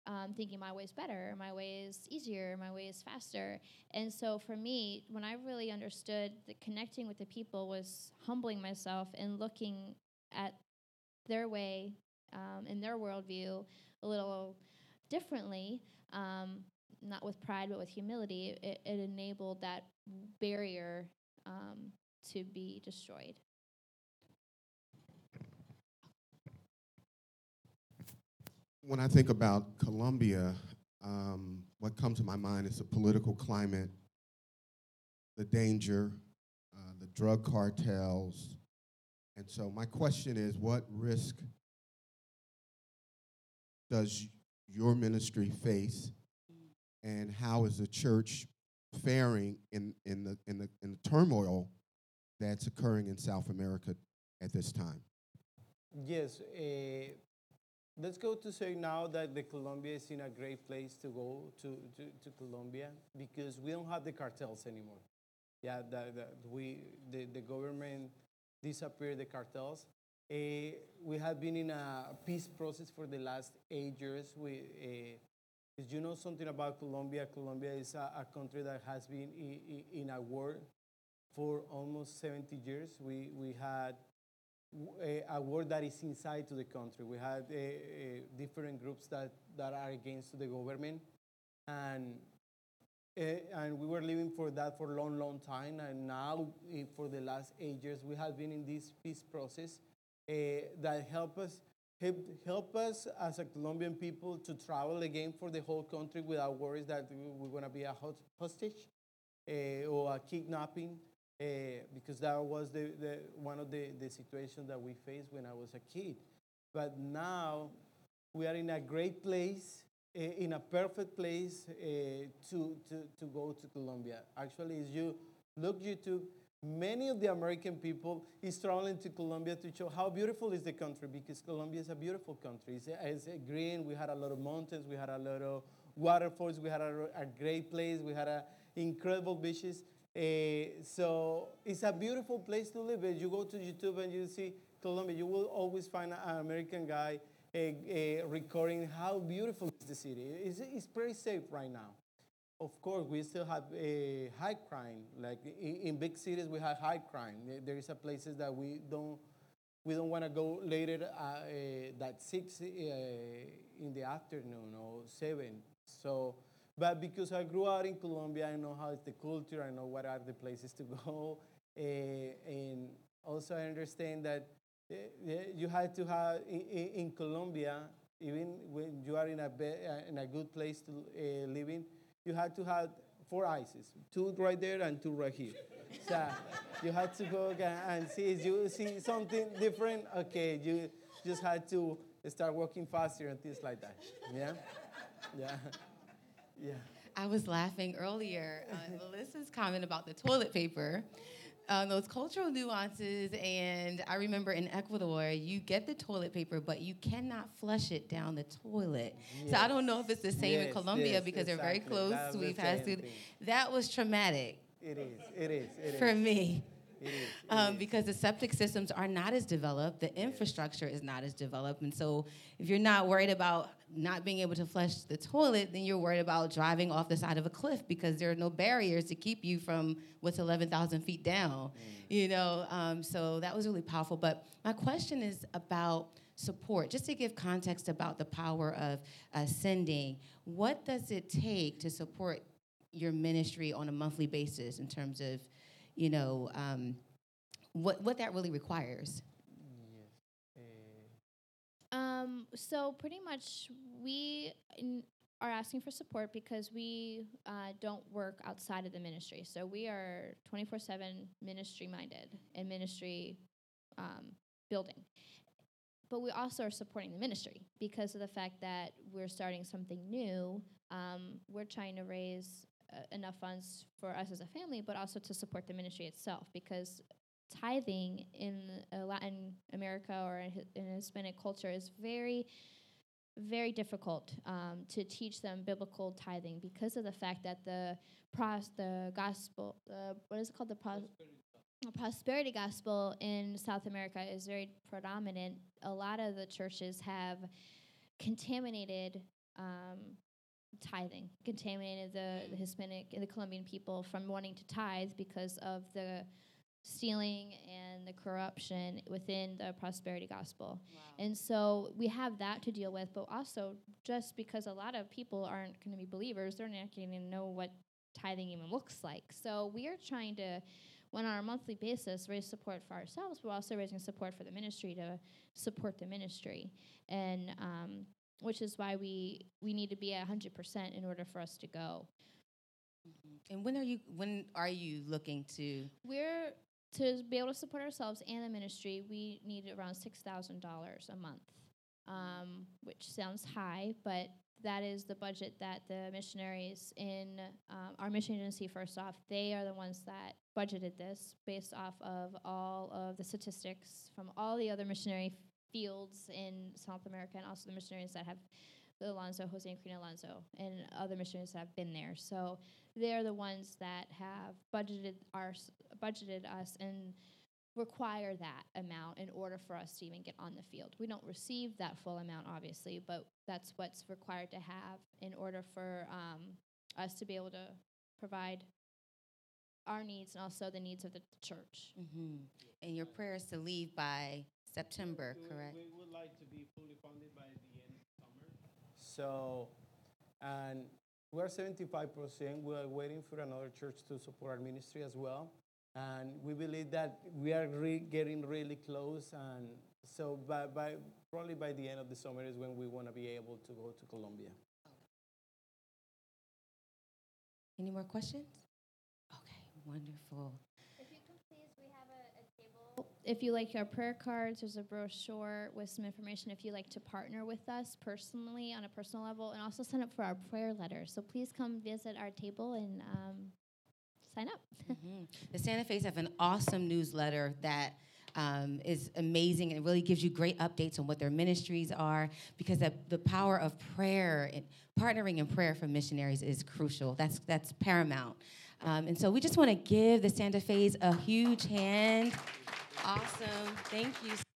um, thinking my way is better, my way is easier, my way is faster. And so for me, when I really understood that connecting with the people was humbling myself and looking at their way um, and their worldview a little differently, um, not with pride but with humility, it, it enabled that barrier um, to be destroyed. When I think about Colombia, um, what comes to my mind is the political climate, the danger, uh, the drug cartels. And so my question is, what risk does your ministry face, and how is the church faring in, in, the, in, the, in the turmoil that's occurring in South America at this time? Yes, uh, let's go to say now that the Colombia is in a great place to go to, to, to Colombia because we don't have the cartels anymore. Yeah, that, that we the, the government disappeared the cartels. Uh, we have been in a peace process for the last eight years. We, uh, you know something about Colombia, Colombia is a, a country that has been in, in a war for almost 70 years. We, we had a, eh, a war that is inside to the country. We had uh, uh, different groups that, that are against the government, and and we were living for that for a long, long time. And now, for the last eight years, we have been in this peace process that help us help, help us as a Colombian people to travel again for the whole country without worries that we- we're going to be a hostage or a kidnapping uh, because that was the, the, one of the, the situations that we faced when I was a kid. But now we are in a great place, uh, in a perfect place uh, to, to, to go to Colombia. Actually, as you look YouTube, many of the American people is traveling to Colombia to show how beautiful is the country because Colombia is a beautiful country. It's, it's green. We had a lot of mountains. We had a lot of waterfalls. We had a, a great place. We had a incredible beaches. Uh, so it's a beautiful place to live. If you go to YouTube and you see Colombia, you will always find an American guy uh, uh, recording how beautiful is the city. It's, it's pretty safe right now. Of course, we still have a high crime. Like in, in big cities, we have high crime. There- is a places that we don't we don't want to go later uh, that six in the afternoon or seven. So, but because I grew out in Colombia, I know how is the culture. I know what are the places to go, uh, and also I understand that uh, uh, you had to have in, in, Colombia, even when you are in a be, in a good place to uh, live in, you had to have four ISIS, two right there and two right here. so you had to go and- and see if you see something different. Okay, you just had to start walking faster and things like that. Yeah, yeah, yeah. I was laughing earlier on Melissa's comment about the toilet paper, um, those cultural nuances. And I remember in Ecuador, you get the toilet paper, but you cannot flush it down the toilet. So I don't know if it's the same in Colombia yes, because they're very close. We've had to. That was traumatic It is. It is. It is. for me. Is. Um, because the septic systems are not as developed, the infrastructure is not as developed, and so if you're not worried about not being able to flush the toilet, then you're worried about driving off the side of a cliff because there are no barriers to keep you from what's 11,000 feet down. You know, um, so that was really powerful. But my question is about support, just to give context about the power of uh, sending. What does it take to support your ministry on a monthly basis in terms of, you know, um, what what that really requires. Yes. Eh, Um, so pretty much we in, are asking for support because we uh, don't work outside of the ministry. So we are 24/7 ministry minded and ministry um, building. But we also are supporting the ministry because of the fact that we're starting something new. Um, we're trying to raise uh, enough funds for us as a family, but also to support the ministry itself because tithing in uh, Latin America or in in Hispanic culture is very, very difficult um, to teach them biblical tithing because of the fact that the pros the gospel uh, what is it called the pros- the prosperity gospel in South America is very predominant. A lot of the churches have contaminated um, tithing, contaminated the, the Hispanic and the Colombian people from wanting to tithe because of the stealing and the corruption within the prosperity gospel. And so we have that to deal with, but also just because a lot of people aren't going to be believers, they're not going to know what tithing even looks like. So we are trying to, when on a monthly basis, raise support for ourselves, but also raising support for the ministry to support the ministry. And um, which is why we we need to be at 100% in order for us to go. And when are you when are you looking to We're to be able to support ourselves and the ministry, we need around six thousand dollars a month, um, which sounds high, but that is the budget that the missionaries in um, our mission agency. First off, they are the ones that budgeted this based off of all of the statistics from all the other missionary fields in South America, and also the missionaries that have Alonso, Jose and Karina Alonso, and other missionaries that have been there. So they're the ones that have budgeted our budgeted us and require that amount in order for us to even get on the field. We don't receive that full amount, obviously, but that's what's required to have in order for um, us to be able to provide our needs and also the needs of the church. hmm and your prayers to leave by September, correct? We would like to be fully funded by the end of summer. So, and we're 75%. We're waiting for another church to support our ministry as well. And we believe that we are re- getting really close. And so, by, by, probably by the end of the summer is when we want to be able to go to Colombia. Any more questions? Okay, wonderful. If you could please, we have a, table. If you like our prayer cards, there's a brochure with some information if you like to partner with us personally on a personal level and also sign up for our prayer letter. So please come visit our table and um, sign up. Mhm. The Santa Fe's have an awesome newsletter that um, is amazing and really gives you great updates on what their ministries are because the, the power of prayer and partnering in prayer for missionaries is crucial. That's, that's paramount. Um, and so we just want to give the Santa Fe's a huge hand. Awesome. Thank you